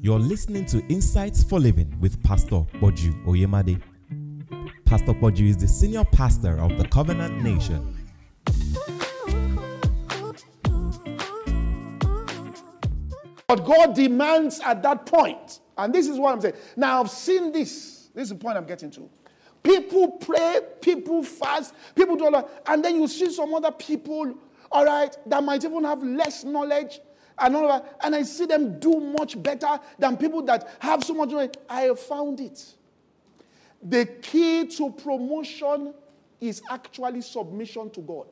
You're listening to Insights for Living with Pastor Poju Oyemade. Pastor Poju is the senior pastor of the Covenant Nation. But God demands at that point, and this is what I'm saying. Now, I've seen this. This is the point I'm getting to. People pray, people fast, people do all that, and then you see some other people, all right, that might even have less knowledge and all that, and I see them do much better than people that have so much knowledge. I have found it. The key to promotion is actually submission to God.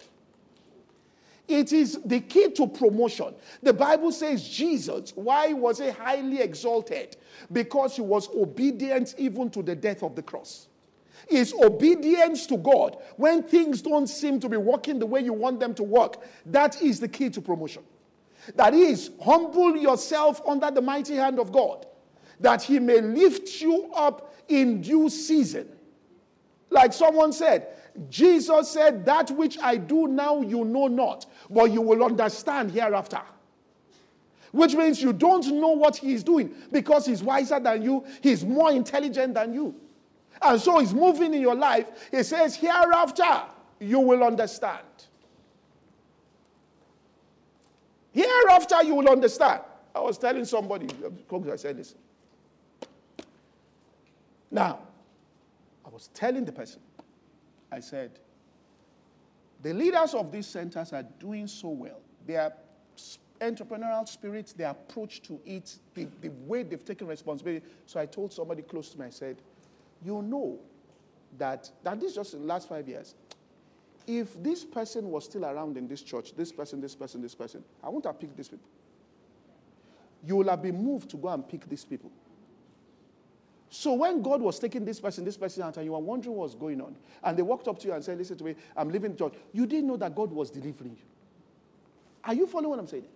It is the key to promotion. The Bible says Jesus, why was he highly exalted? Because he was obedient even to the death of the cross. Is obedience to God when things don't seem to be working the way you want them to work. That is the key to promotion. That is, humble yourself under the mighty hand of God, that he may lift you up in due season. Like someone said, Jesus said, That which I do now you know not, but you will understand hereafter. Which means you don't know what he is doing because he's wiser than you, he's more intelligent than you. And so he's moving in your life. He says, Hereafter you will understand. Hereafter you will understand. I was telling somebody, I said, Listen. Now, I was telling the person, I said, the leaders of these centers are doing so well. Their entrepreneurial spirit, their approach to it, the, the way they've taken responsibility. So I told somebody close to me, I said, You know that, that this just in the last five years, if this person was still around in this church, this person, this person, this person, I wouldn't have picked these people. You will have been moved to go and pick these people. So when God was taking this person, this person out, and you were wondering what was going on, and they walked up to you and said, Listen to me, I'm leaving the church, you didn't know that God was delivering you. Are you following what I'm saying?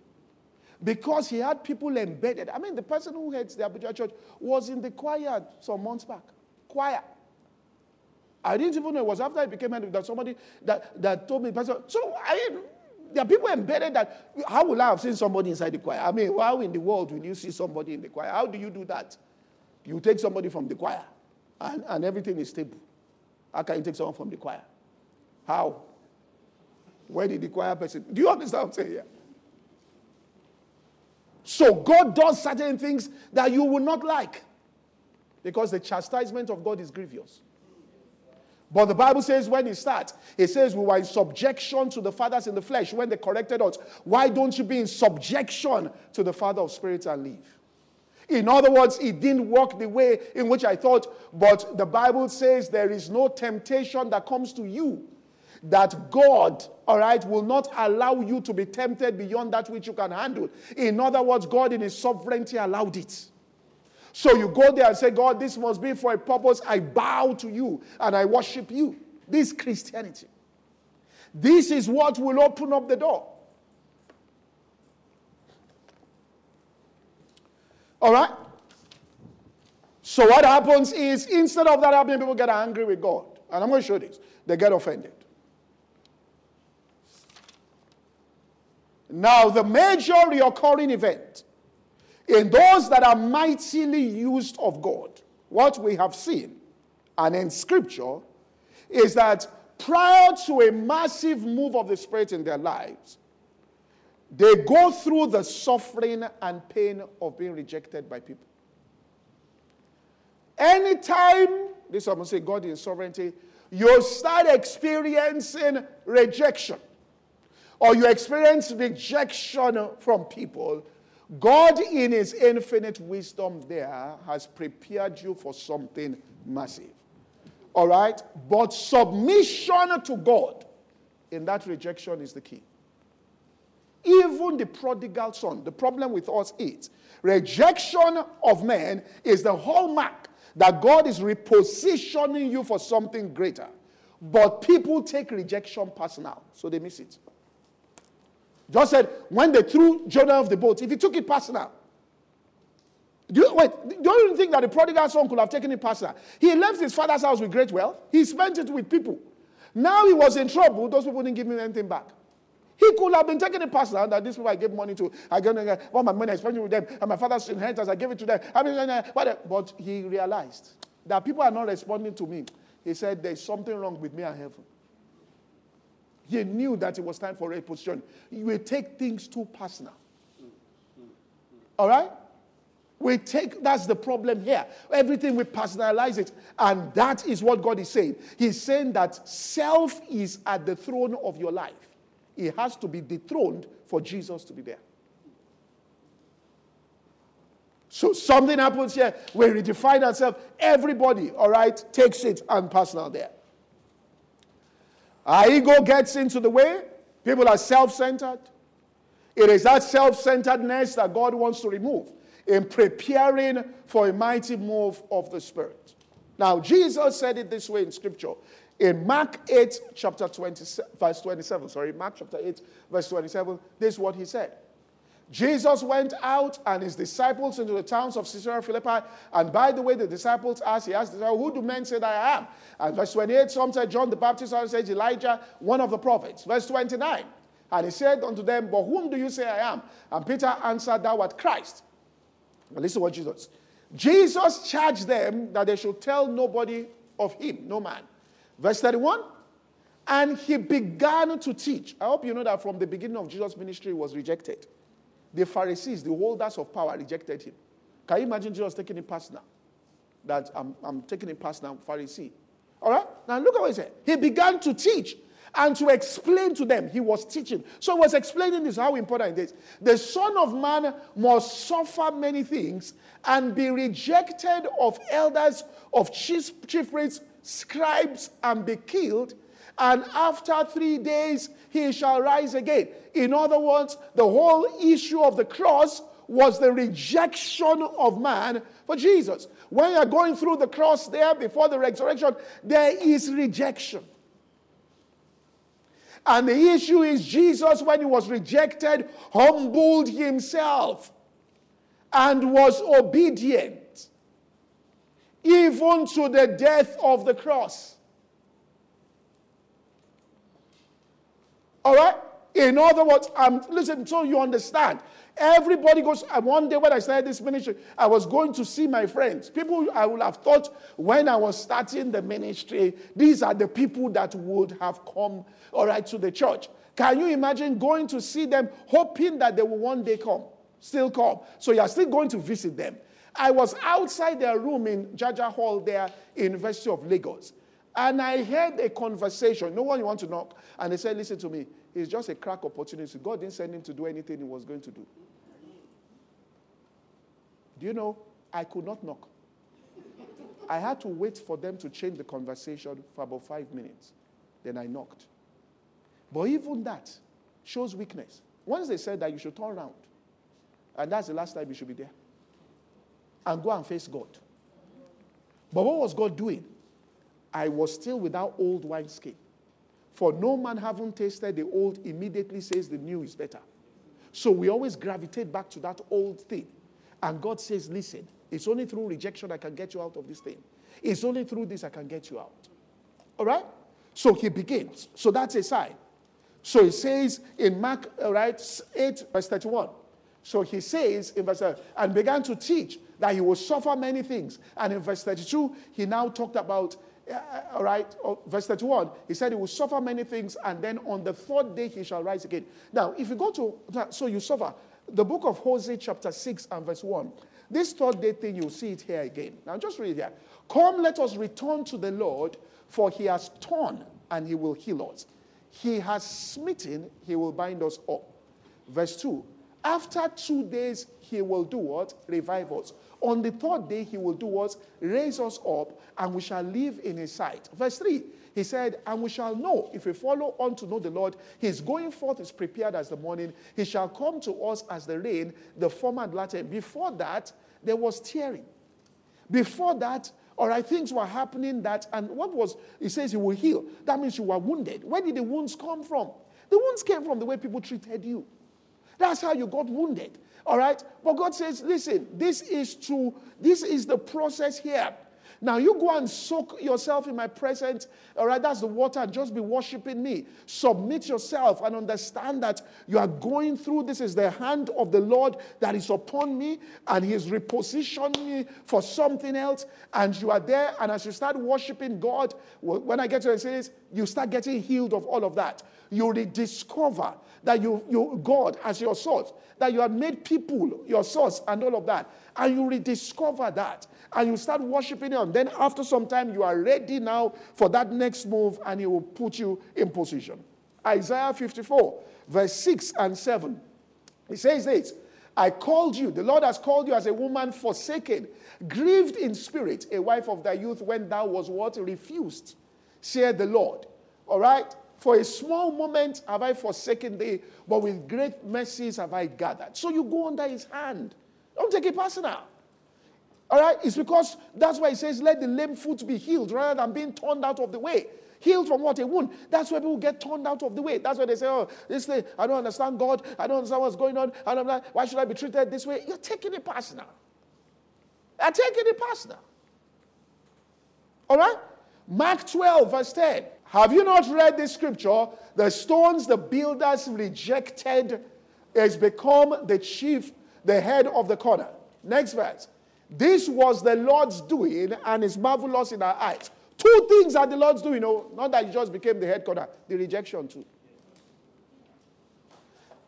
Because he had people embedded. I mean, the person who heads the Abuja church was in the choir some months back. Choir. I didn't even know it was after I became head that somebody that, that told me, Pastor. So I there are people embedded that how will I have seen somebody inside the choir? I mean, how in the world will you see somebody in the choir? How do you do that? You take somebody from the choir and, and everything is stable. How can you take someone from the choir? How? Where did the choir person? Do you understand what I'm saying here? So God does certain things that you will not like because the chastisement of God is grievous. But the Bible says when it starts, it says we were in subjection to the fathers in the flesh when they corrected us. Why don't you be in subjection to the Father of spirits and live? In other words, it didn't work the way in which I thought, but the Bible says there is no temptation that comes to you that God, all right, will not allow you to be tempted beyond that which you can handle. In other words, God in His sovereignty allowed it. So you go there and say, God, this must be for a purpose. I bow to you and I worship you. This Christianity. This is what will open up the door. All right? So what happens is instead of that happening, people get angry with God. And I'm going to show this. They get offended. Now, the major reoccurring event in those that are mightily used of God, what we have seen and in scripture is that prior to a massive move of the Spirit in their lives, they go through the suffering and pain of being rejected by people. Anytime, this I'm going to say God in sovereignty, you start experiencing rejection or you experience rejection from people, God, in His infinite wisdom, there has prepared you for something massive. All right? But submission to God in that rejection is the key. Even the prodigal son, the problem with us is rejection of men is the hallmark that God is repositioning you for something greater. But people take rejection personal, so they miss it. Just said when they threw Jonah off the boat, if he took it personal, do you, wait, do you think that the prodigal son could have taken it personal? He left his father's house with great wealth. He spent it with people. Now he was in trouble. Those people didn't give him anything back. He could have been taking it personal that these people I gave money to, I gave them all my money, I spent it with them, and my father's inheritance, I gave it to them. I mean, eh, eh, but he realized that people are not responding to me. He said, There's something wrong with me and heaven. He knew that it was time for reposition. Will take things too personal. All right? We take, that's the problem here. Everything we personalize it. And that is what God is saying. He's saying that self is at the throne of your life. It has to be dethroned for Jesus to be there. So something happens here. We redefine ourselves. Everybody, all right, takes it and personal there. Our ego gets into the way. People are self centered. It is that self centeredness that God wants to remove in preparing for a mighty move of the Spirit. Now, Jesus said it this way in Scripture. In Mark 8, chapter 20, verse 27, sorry, Mark chapter 8, verse 27, this is what he said. Jesus went out and his disciples into the towns of Caesarea Philippi. And by the way, the disciples asked, he asked, Who do men say that I am? And verse 28, some said John the Baptist, others said Elijah, one of the prophets. Verse 29, and he said unto them, But whom do you say I am? And Peter answered, Thou art Christ. Now listen to what Jesus. Jesus charged them that they should tell nobody of him, no man. Verse 31. And he began to teach. I hope you know that from the beginning of Jesus' ministry, he was rejected. The Pharisees, the holders of power, rejected him. Can you imagine Jesus taking it personal? That I'm, I'm taking it personal, Pharisee. All right? Now look at what he said. He began to teach and to explain to them. He was teaching. So he was explaining this, how important it is. The Son of Man must suffer many things and be rejected of elders, of chief, chief priests, scribes, and be killed. And after three days, he shall rise again. In other words, the whole issue of the cross was the rejection of man for Jesus. When you're going through the cross there before the resurrection, there is rejection. And the issue is Jesus, when he was rejected, humbled himself and was obedient, even to the death of the cross. All right? In other words, um, listen, so you understand. Everybody goes. Uh, one day when I started this ministry, I was going to see my friends. People I would have thought when I was starting the ministry, these are the people that would have come, all right, to the church. Can you imagine going to see them, hoping that they will one day come, still come? So you're still going to visit them. I was outside their room in Jaja Hall there, University of Lagos. And I heard a conversation. No one want to knock. And they said, Listen to me. It's just a crack opportunity. God didn't send him to do anything he was going to do. Do you know? I could not knock. I had to wait for them to change the conversation for about five minutes. Then I knocked. But even that shows weakness. Once they said that you should turn around, and that's the last time you should be there, and go and face God. But what was God doing? I was still without old wineskin. For no man having tasted the old immediately says the new is better. So we always gravitate back to that old thing. And God says, listen, it's only through rejection I can get you out of this thing. It's only through this I can get you out. All right? So he begins. So that's a sign. So he says in Mark, right, 8, verse 31. So he says in verse, and began to teach that he will suffer many things. And in verse 32, he now talked about all right, oh, verse 31, he said he will suffer many things and then on the third day he shall rise again. Now, if you go to, so you suffer, the book of Hosea, chapter 6 and verse 1, this third day thing, you'll see it here again. Now, just read here. Come, let us return to the Lord, for he has torn and he will heal us. He has smitten, he will bind us up. Verse 2, after two days he will do what? Revive us. On the third day, he will do what? Raise us up, and we shall live in his sight. Verse 3, he said, And we shall know, if we follow on to know the Lord, his going forth is prepared as the morning. He shall come to us as the rain, the former and latter. Before that, there was tearing. Before that, all right, things were happening that, and what was, he says he will heal. That means you were wounded. Where did the wounds come from? The wounds came from the way people treated you. That's how you got wounded. All right? But God says, listen, this is true. this is the process here. Now you go and soak yourself in my presence. All right, that's the water, just be worshiping me. Submit yourself and understand that you are going through this is the hand of the Lord that is upon me, and He's repositioned me for something else. And you are there, and as you start worshiping God, when I get to the series, you start getting healed of all of that. You rediscover that you, you God as your source, that you have made people your source, and all of that. And you rediscover that and you start worshiping Him. Then, after some time, you are ready now for that next move, and He will put you in position. Isaiah 54, verse 6 and 7. He says this I called you, the Lord has called you as a woman forsaken, grieved in spirit, a wife of thy youth, when thou was what? Refused, said the Lord. All right? For a small moment have I forsaken thee, but with great mercies have I gathered. So you go under his hand. Don't take it personal. All right? It's because that's why he says, let the lame foot be healed rather than being turned out of the way. Healed from what? A wound. That's why people get turned out of the way. That's why they say, oh, this thing, I don't understand God. I don't understand what's going on. And I'm like, why should I be treated this way? You're taking it personal. You're taking it personal. All right? Mark 12, verse 10. Have you not read this scripture? The stones the builders rejected has become the chief, the head of the corner. Next verse. This was the Lord's doing and is marvelous in our eyes. Two things that the Lord's doing, oh, not that he just became the headquarter, the rejection too.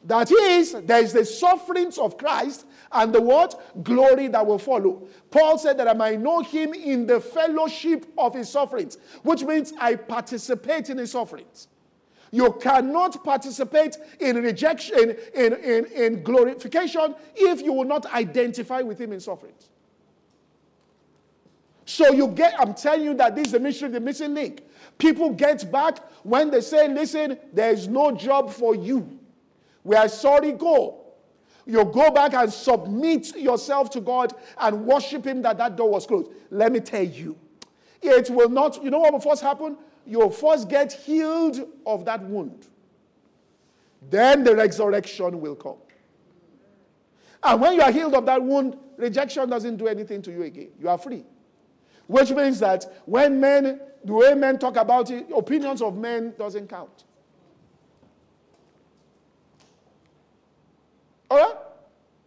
That is, there is the sufferings of Christ and the what? Glory that will follow. Paul said that I might know him in the fellowship of his sufferings, which means I participate in his sufferings. You cannot participate in rejection, in, in, in glorification, if you will not identify with him in sufferings. So you get, I'm telling you that this is the mystery, the missing link. People get back when they say, listen, there is no job for you. We are sorry, go. You go back and submit yourself to God and worship Him that that door was closed. Let me tell you, it will not, you know what will first happen? You'll first get healed of that wound. Then the resurrection will come. And when you are healed of that wound, rejection doesn't do anything to you again. You are free. Which means that when men, the way men talk about it, opinions of men doesn't count. All right?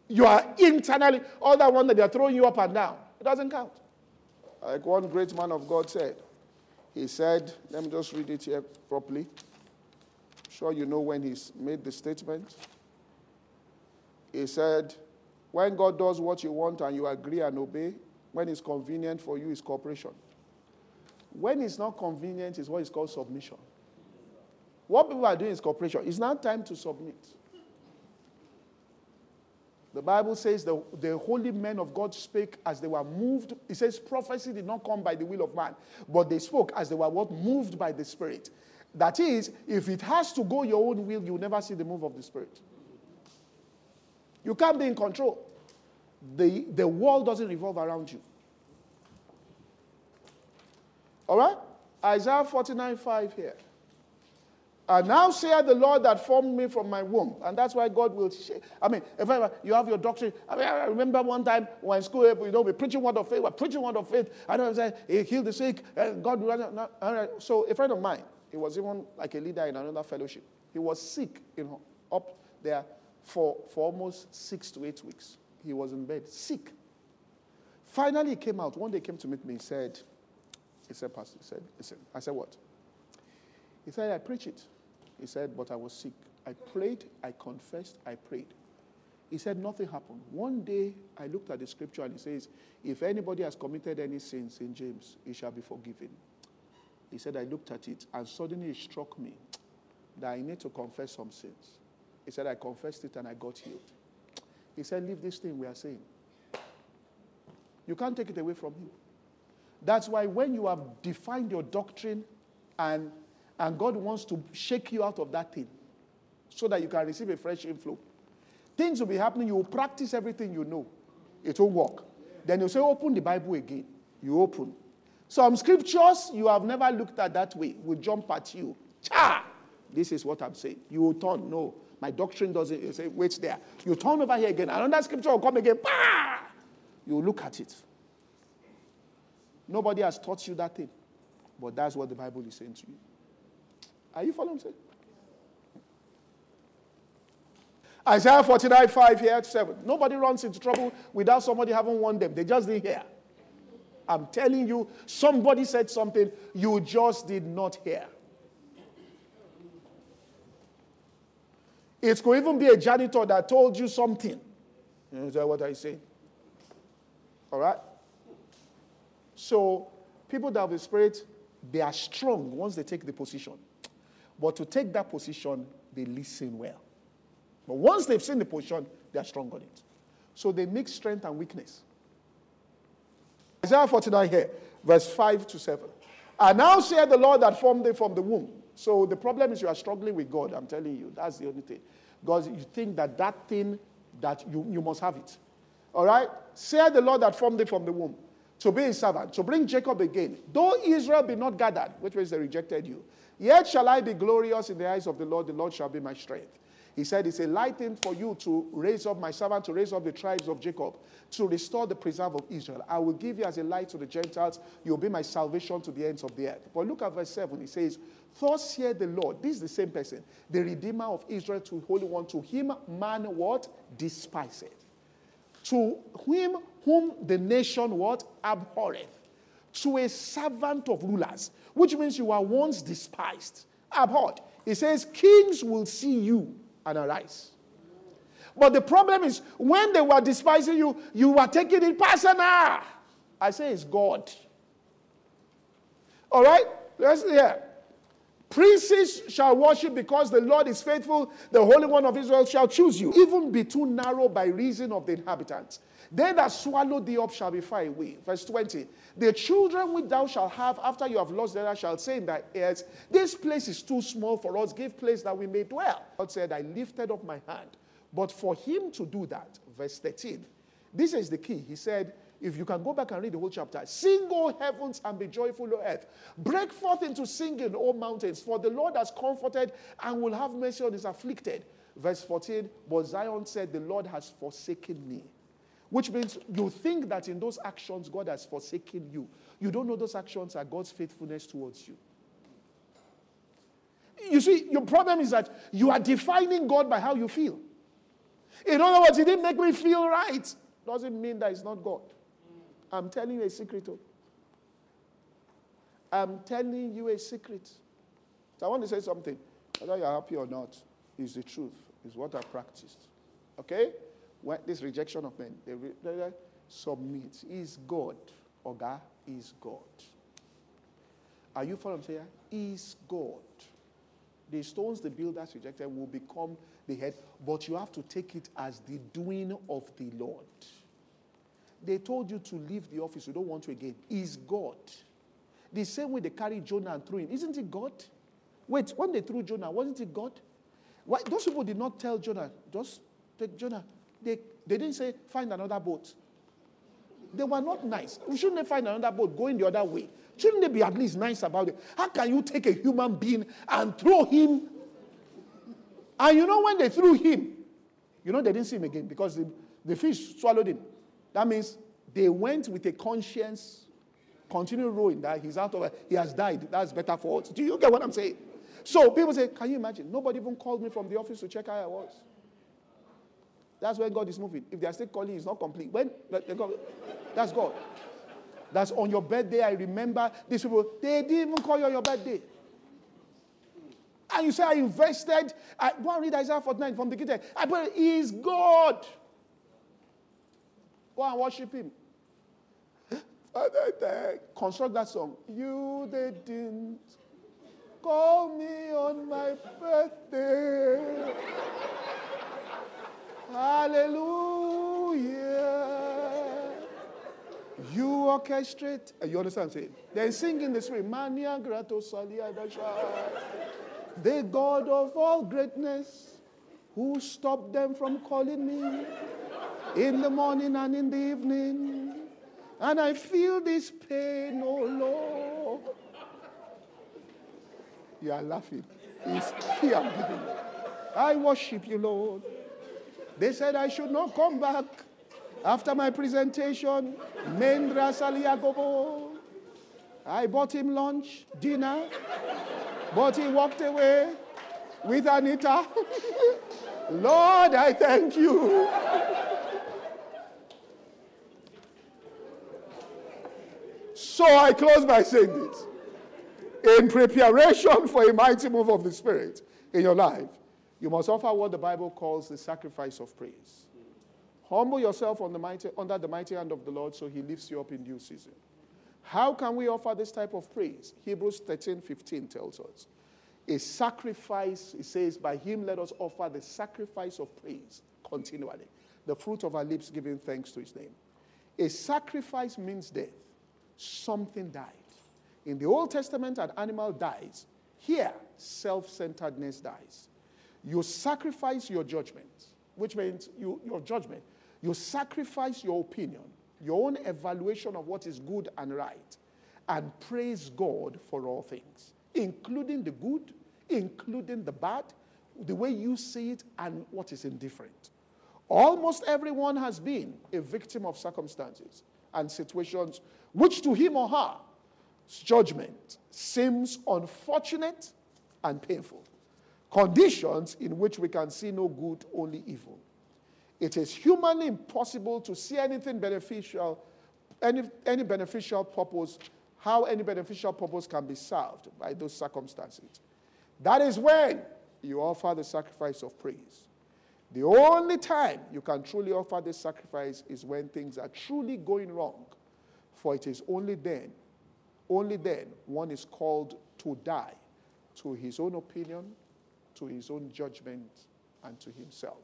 You are internally, all that one that they're throwing you up and down, it doesn't count. Like one great man of God said, he said, let me just read it here properly. I'm sure you know when he's made the statement. He said, when God does what you want and you agree and obey, when it's convenient for you, it's cooperation. When it's not convenient, is what is called submission. What people are doing is cooperation. It's now time to submit. The Bible says the, the holy men of God spake as they were moved. It says prophecy did not come by the will of man, but they spoke as they were what moved by the Spirit. That is, if it has to go your own will, you'll never see the move of the Spirit. You can't be in control the, the world doesn't revolve around you. All right? Isaiah 49 5 here. And now saith the Lord that formed me from my womb. And that's why God will share. I mean, if ever you have your doctrine. I mean, I remember one time when school, you know, we're preaching word of faith, we're preaching word of faith. I don't say, he healed the sick, and God. So a friend of mine, he was even like a leader in another fellowship. He was sick, you know, up there for, for almost six to eight weeks he was in bed, sick. Finally, he came out. One day, he came to meet me. He said, he said, Pastor, he said, listen. I said, what? He said, I preach it. He said, but I was sick. I prayed, I confessed, I prayed. He said, nothing happened. One day, I looked at the scripture and it says, if anybody has committed any sins in James, he shall be forgiven. He said, I looked at it and suddenly it struck me that I need to confess some sins. He said, I confessed it and I got healed. He said, Leave this thing we are saying. You can't take it away from him. That's why when you have defined your doctrine and, and God wants to shake you out of that thing so that you can receive a fresh inflow, things will be happening. You will practice everything you know. It will work. Then you say, Open the Bible again. You open. Some scriptures you have never looked at that way will jump at you. Cha! This is what I'm saying. You will turn. No, my doctrine doesn't. You say, wait there. You turn over here again. Another scripture will come again. Bah! You look at it. Nobody has taught you that thing. But that's what the Bible is saying to you. Are you following me? Isaiah 49, 5 here, 7. Nobody runs into trouble without somebody having warned them. They just didn't hear. I'm telling you, somebody said something you just did not hear. It could even be a janitor that told you something. You know what I say? All right? So, people that have the spirit, they are strong once they take the position. But to take that position, they listen well. But once they've seen the position, they are strong on it. So they mix strength and weakness. Isaiah 49 here, verse 5 to 7. And now say the Lord that formed thee from the womb. So the problem is you are struggling with God. I'm telling you. That's the only thing. Because you think that that thing, that you, you must have it. All right? Say the Lord that formed thee from the womb to be his servant, to bring Jacob again. Though Israel be not gathered, which means they rejected you, yet shall I be glorious in the eyes of the Lord. The Lord shall be my strength. He said, It's a light thing for you to raise up my servant, to raise up the tribes of Jacob, to restore the preserve of Israel. I will give you as a light to the Gentiles. You'll be my salvation to the ends of the earth. But look at verse 7. He says, Thus hear the Lord. This is the same person, the Redeemer of Israel to the Holy One. To him, man what? Despiseth. To him, whom the nation what? Abhorreth. To a servant of rulers, which means you are once despised, abhorred. He says, Kings will see you and arise. But the problem is, when they were despising you, you were taking it personal. I say it's God. All right? Let's hear. Princes shall worship because the Lord is faithful. The Holy One of Israel shall choose you. Even be too narrow by reason of the inhabitants. They that swallow thee up shall be far away. Verse 20. The children which thou shalt have after you have lost them shall say in thy ears, This place is too small for us. Give place that we may dwell. God said, I lifted up my hand. But for him to do that, verse 13, this is the key. He said, if you can go back and read the whole chapter, sing, O heavens, and be joyful, O earth. Break forth into singing, O mountains, for the Lord has comforted and will have mercy on his afflicted. Verse 14, but Zion said, The Lord has forsaken me. Which means you think that in those actions God has forsaken you. You don't know those actions are God's faithfulness towards you. You see, your problem is that you are defining God by how you feel. In other words, He didn't make me feel right. Doesn't mean that it's not God. I'm telling you a secret. Oh. I'm telling you a secret. So I want to say something. Whether you're happy or not, is the truth, is what I practiced. Okay? This rejection of men, they, they submit. Is God. Oga is God. Are you following here? Is God. The stones the builders rejected will become the head, but you have to take it as the doing of the Lord. They told you to leave the office, you don't want to again. Is God. The same way they carried Jonah and threw him. Isn't it God? Wait, when they threw Jonah, wasn't it God? Why, those people did not tell Jonah, just take Jonah, they, they didn't say, find another boat. They were not nice. Shouldn't they find another boat going the other way? Shouldn't they be at least nice about it? How can you take a human being and throw him? And you know when they threw him, you know they didn't see him again because the, the fish swallowed him. That means they went with a conscience, continue rowing that he's out of it. He has died. That's better for us. Do you get what I'm saying? So people say, can you imagine? Nobody even called me from the office to check how I was. That's when God is moving. If they are still calling, it's not complete. When that's God. That's on your birthday. I remember these people, they didn't even call you on your birthday. And you say, I invested. I, go and read Isaiah 49 from the kitchen. I put is God. Go and worship Him. Construct that song. You they didn't call me on my birthday. Hallelujah. You orchestrate. Uh, you understand what I'm saying? Then sing in the spirit. Mania grato salia The God of all greatness who stopped them from calling me in the morning and in the evening. And I feel this pain, oh Lord. You are laughing. It's key I'm giving. I worship you, Lord. They said I should not come back after my presentation. Mendra Saliagobo. I bought him lunch, dinner, but he walked away with Anita. Lord, I thank you. so I close by saying this. In preparation for a mighty move of the Spirit in your life, you must offer what the Bible calls the sacrifice of praise. Humble yourself the mighty, under the mighty hand of the Lord so he lifts you up in due season. How can we offer this type of praise? Hebrews 13 15 tells us. A sacrifice, it says, by him let us offer the sacrifice of praise continually, the fruit of our lips giving thanks to his name. A sacrifice means death. Something died. In the Old Testament, an animal dies. Here, self centeredness dies. You sacrifice your judgment, which means you, your judgment. You sacrifice your opinion, your own evaluation of what is good and right, and praise God for all things, including the good, including the bad, the way you see it, and what is indifferent. Almost everyone has been a victim of circumstances and situations which to him or her judgment seems unfortunate and painful. Conditions in which we can see no good, only evil. It is humanly impossible to see anything beneficial, any, any beneficial purpose, how any beneficial purpose can be served by those circumstances. That is when you offer the sacrifice of praise. The only time you can truly offer this sacrifice is when things are truly going wrong. For it is only then, only then, one is called to die to his own opinion, to his own judgment, and to himself.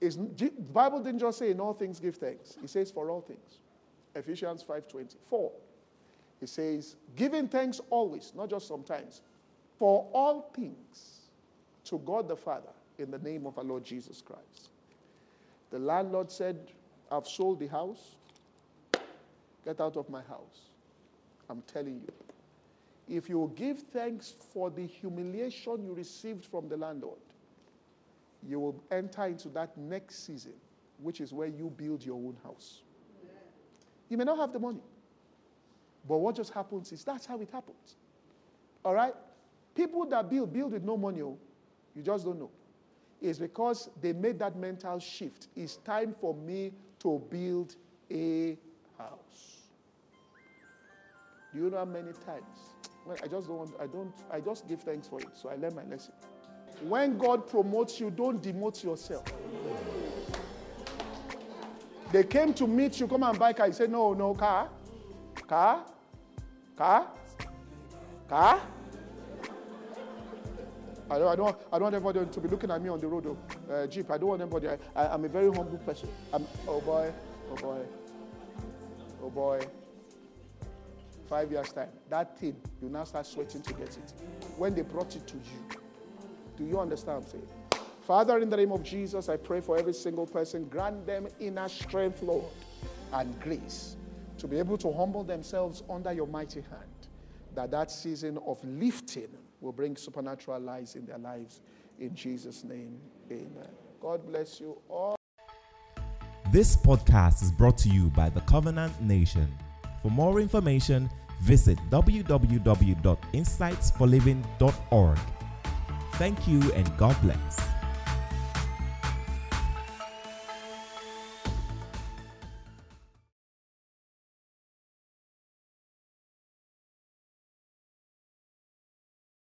The Bible didn't just say in all things give thanks. It says for all things. Ephesians 5.24. It says, giving thanks always, not just sometimes, for all things to God the Father in the name of our Lord Jesus Christ. The landlord said, I've sold the house. Get out of my house. I'm telling you. If you give thanks for the humiliation you received from the landlord, you will enter into that next season, which is where you build your own house. You may not have the money, but what just happens is that's how it happens. All right? People that build, build with no money, oh, you just don't know. It's because they made that mental shift. It's time for me to build a house. Do you know how many times? I just don't want, I don't, I just give thanks for it. So I learned my lesson. When God promotes you, don't demote yourself. They came to meet you, come and buy car. You say, no, no, car. Car? Car? Car? I don't, I don't, I don't want everybody to be looking at me on the road. Uh, Jeep, I don't want anybody. I, I, am a very humble person. I'm, oh boy, oh boy, oh boy. Five years' time, that thing, you now start sweating to get it. When they brought it to you, do you understand what I'm saying? Father, in the name of Jesus, I pray for every single person. Grant them inner strength, Lord, and grace to be able to humble themselves under your mighty hand. That that season of lifting will bring supernatural lives in their lives. In Jesus' name, amen. God bless you all. This podcast is brought to you by the Covenant Nation. For more information, visit www.insightsforliving.org. Thank you and God bless.